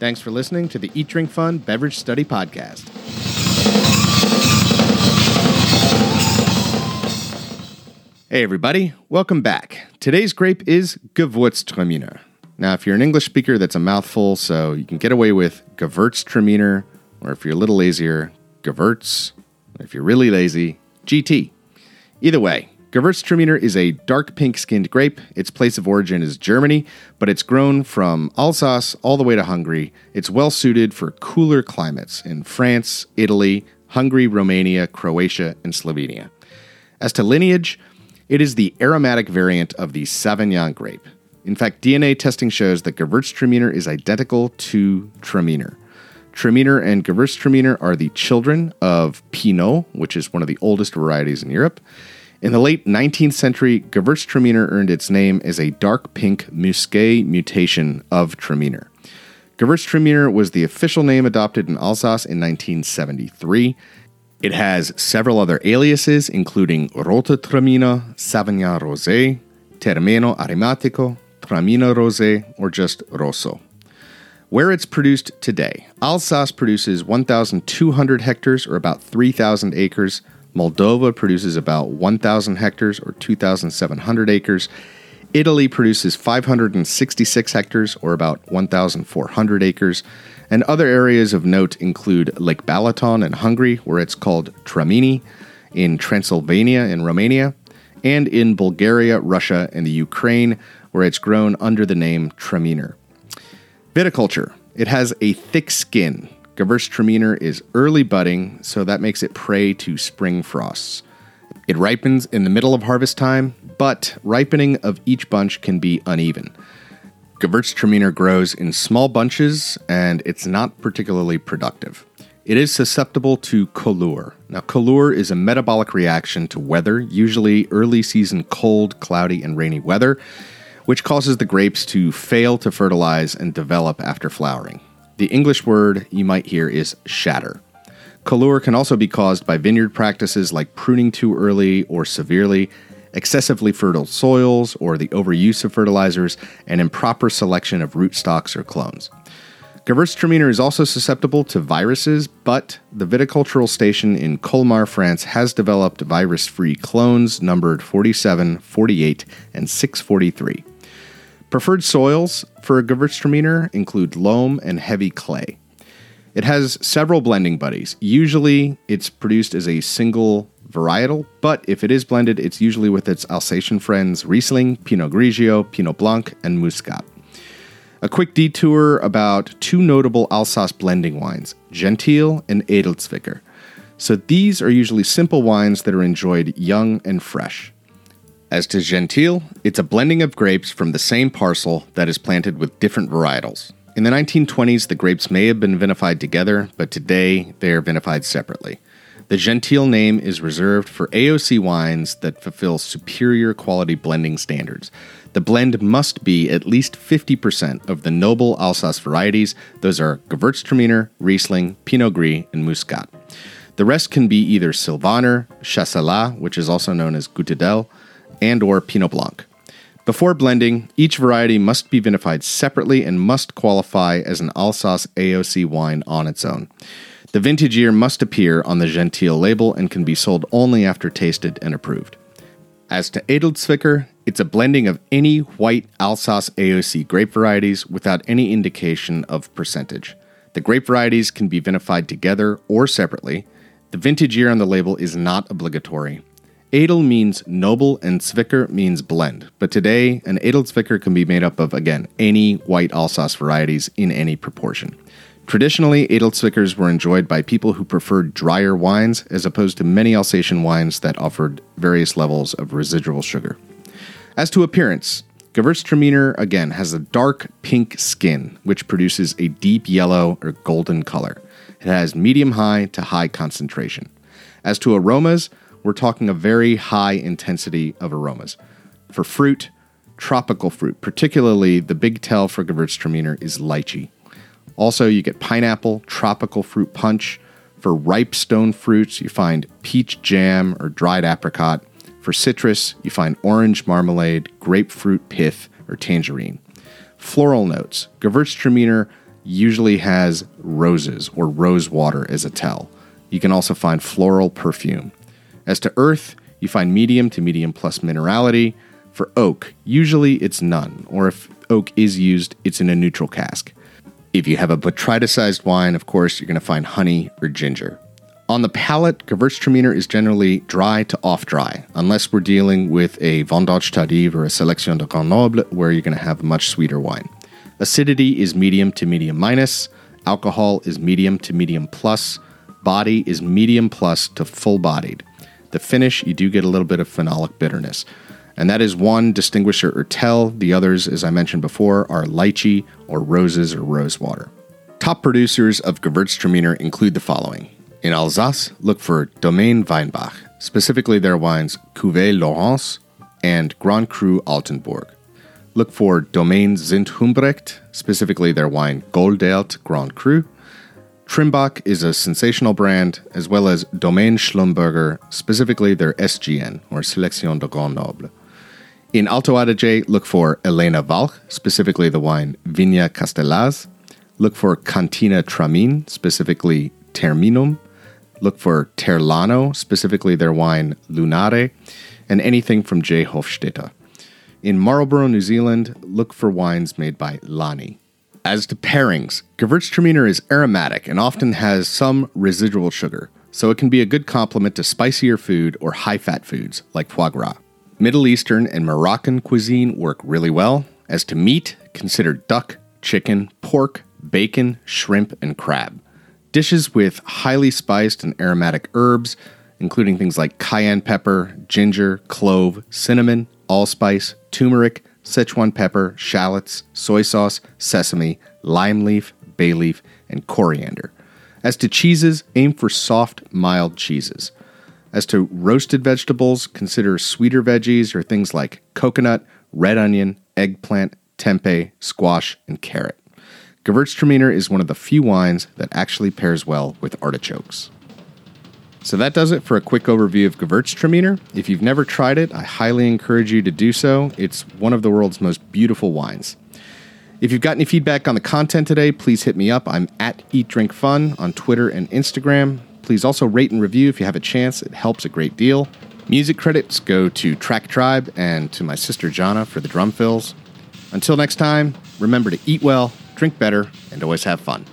Thanks for listening to the Eat Drink Fun Beverage Study Podcast. Hey, everybody, welcome back. Today's grape is Gewürztraminer. Now, if you're an English speaker, that's a mouthful, so you can get away with Gewürztraminer, or if you're a little lazier, Gewürz. If you're really lazy, GT. Either way, Gewürztraminer is a dark pink skinned grape. Its place of origin is Germany, but it's grown from Alsace all the way to Hungary. It's well suited for cooler climates in France, Italy, Hungary, Romania, Croatia, and Slovenia. As to lineage, it is the aromatic variant of the Savagnin grape. In fact, DNA testing shows that Gewürztraminer is identical to Traminer. Traminer and Gewürztraminer are the children of Pinot, which is one of the oldest varieties in Europe. In the late 19th century, Gewürztraminer earned its name as a dark pink Musqué mutation of Traminer. Gewürztraminer was the official name adopted in Alsace in 1973. It has several other aliases, including Rote Traminer, Savagnin Rosé, Termeno Aromatico, Traminer Rosé, or just Rosso. Where it's produced today, Alsace produces 1,200 hectares, or about 3,000 acres. Moldova produces about 1,000 hectares, or 2,700 acres. Italy produces 566 hectares, or about 1,400 acres. And other areas of note include Lake Balaton in Hungary, where it's called Tramini, in Transylvania in Romania, and in Bulgaria, Russia, and the Ukraine, where it's grown under the name Traminer. Viticulture. It has a thick skin. Gewürztraminer is early budding, so that makes it prey to spring frosts. It ripens in the middle of harvest time, but ripening of each bunch can be uneven. Gewürztraminer grows in small bunches and it's not particularly productive. It is susceptible to coulure. Now, coulure is a metabolic reaction to weather, usually early season cold, cloudy, and rainy weather, which causes the grapes to fail to fertilize and develop after flowering. The English word you might hear is shatter. Coulure can also be caused by vineyard practices like pruning too early or severely, excessively fertile soils or the overuse of fertilizers, and improper selection of rootstocks or clones. Gewürztraminer is also susceptible to viruses, but the viticultural station in Colmar, France has developed virus free clones numbered 47, 48, and 643. Preferred soils for a Gewürztraminer include loam and heavy clay. It has several blending buddies. Usually, it's produced as a single varietal, but if it is blended, it's usually with its Alsatian friends Riesling, Pinot Grigio, Pinot Blanc, and Muscat. A quick detour about two notable Alsace blending wines, Gentil and Edelzwicker. So these are usually simple wines that are enjoyed young and fresh. As to Gentil, it's a blending of grapes from the same parcel that is planted with different varietals. In the 1920s, the grapes may have been vinified together, but today they are vinified separately. The Gentil name is reserved for AOC wines that fulfill superior quality blending standards. The blend must be at least 50% of the noble Alsace varieties. Those are Gewürztraminer, Riesling, Pinot Gris, and Muscat. The rest can be either Sylvaner, Chasselas, which is also known as Gutedel, and or Pinot Blanc. Before blending, each variety must be vinified separately and must qualify as an Alsace AOC wine on its own. The vintage year must appear on the Gentil label and can be sold only after tasted and approved. As to Edelzwicker, it's a blending of any white Alsace AOC grape varieties without any indication of percentage. The grape varieties can be vinified together or separately. The vintage year on the label is not obligatory. Edel means noble and Zwicker means blend, but today an Edelzwicker can be made up of, again, any white Alsace varieties in any proportion. Traditionally, Edelzwickers were enjoyed by people who preferred drier wines as opposed to many Alsatian wines that offered various levels of residual sugar. As to appearance, Gewürztraminer again has a dark pink skin, which produces a deep yellow or golden color. It has medium high to high concentration. As to aromas, we're talking a very high intensity of aromas. For fruit, tropical fruit, particularly the big tell for Gewürztraminer is lychee. Also, you get pineapple, tropical fruit punch. For ripe stone fruits, you find peach jam or dried apricot. For citrus, you find orange marmalade, grapefruit pith, or tangerine. Floral notes Gewürztraminer usually has roses or rose water as a tell. You can also find floral perfume. As to earth, you find medium to medium plus minerality. For oak, usually it's none, or if oak is used, it's in a neutral cask. If you have a botryticized wine, of course, you're going to find honey or ginger. On the palate, Gewürztraminer is generally dry to off dry, unless we're dealing with a Vendange Tardive or a Sélection de Grains Nobles, where you're going to have a much sweeter wine. Acidity is medium to medium minus, alcohol is medium to medium plus, body is medium plus to full bodied. The finish, you do get a little bit of phenolic bitterness. And that is one distinguisher or tell. The others, as I mentioned before, are lychee or roses or rosewater. Top producers of Gewürztraminer include the following. In Alsace, look for Domaine Weinbach, specifically their wines Cuvée Laurence and Grand Cru Altenbourg. Look for Domaine Zind-Humbrecht, specifically their wine Goldert Grand Cru. Trimbach is a sensational brand, as well as Domaine Schlumberger, specifically their SGN, or Sélection de Grains Nobles. In Alto Adige, look for Elena Walch, specifically the wine Vigna Castellaz. Look for Cantina Tramin, specifically Terminum. Look for Terlano, specifically their wine Lunare, and anything from J. Hofstätter. In Marlborough, New Zealand, look for wines made by Lani. As to pairings, Gewürztraminer is aromatic and often has some residual sugar, so it can be a good complement to spicier food or high fat foods like foie gras. Middle Eastern and Moroccan cuisine work really well. As to meat, consider duck, chicken, pork, bacon, shrimp, and crab. Dishes with highly spiced and aromatic herbs, including things like cayenne pepper, ginger, clove, cinnamon, allspice, turmeric, Szechuan pepper, shallots, soy sauce, sesame, lime leaf, bay leaf, and coriander. As to cheeses, aim for soft, mild cheeses. As to roasted vegetables, consider sweeter veggies or things like coconut, red onion, eggplant, tempeh, squash, and carrot. Gewürztraminer is one of the few wines that actually pairs well with artichokes. So that does it for a quick overview of Gewürztraminer. If you've never tried it, I highly encourage you to do so. It's one of the world's most beautiful wines. If you've got any feedback on the content today, please hit me up. I'm at Eat Drink Fun on Twitter and Instagram. Please also rate and review if you have a chance. It helps a great deal. Music credits go to Track Tribe and to my sister Jana for the drum fills. Until next time, remember to eat well, drink better, and always have fun.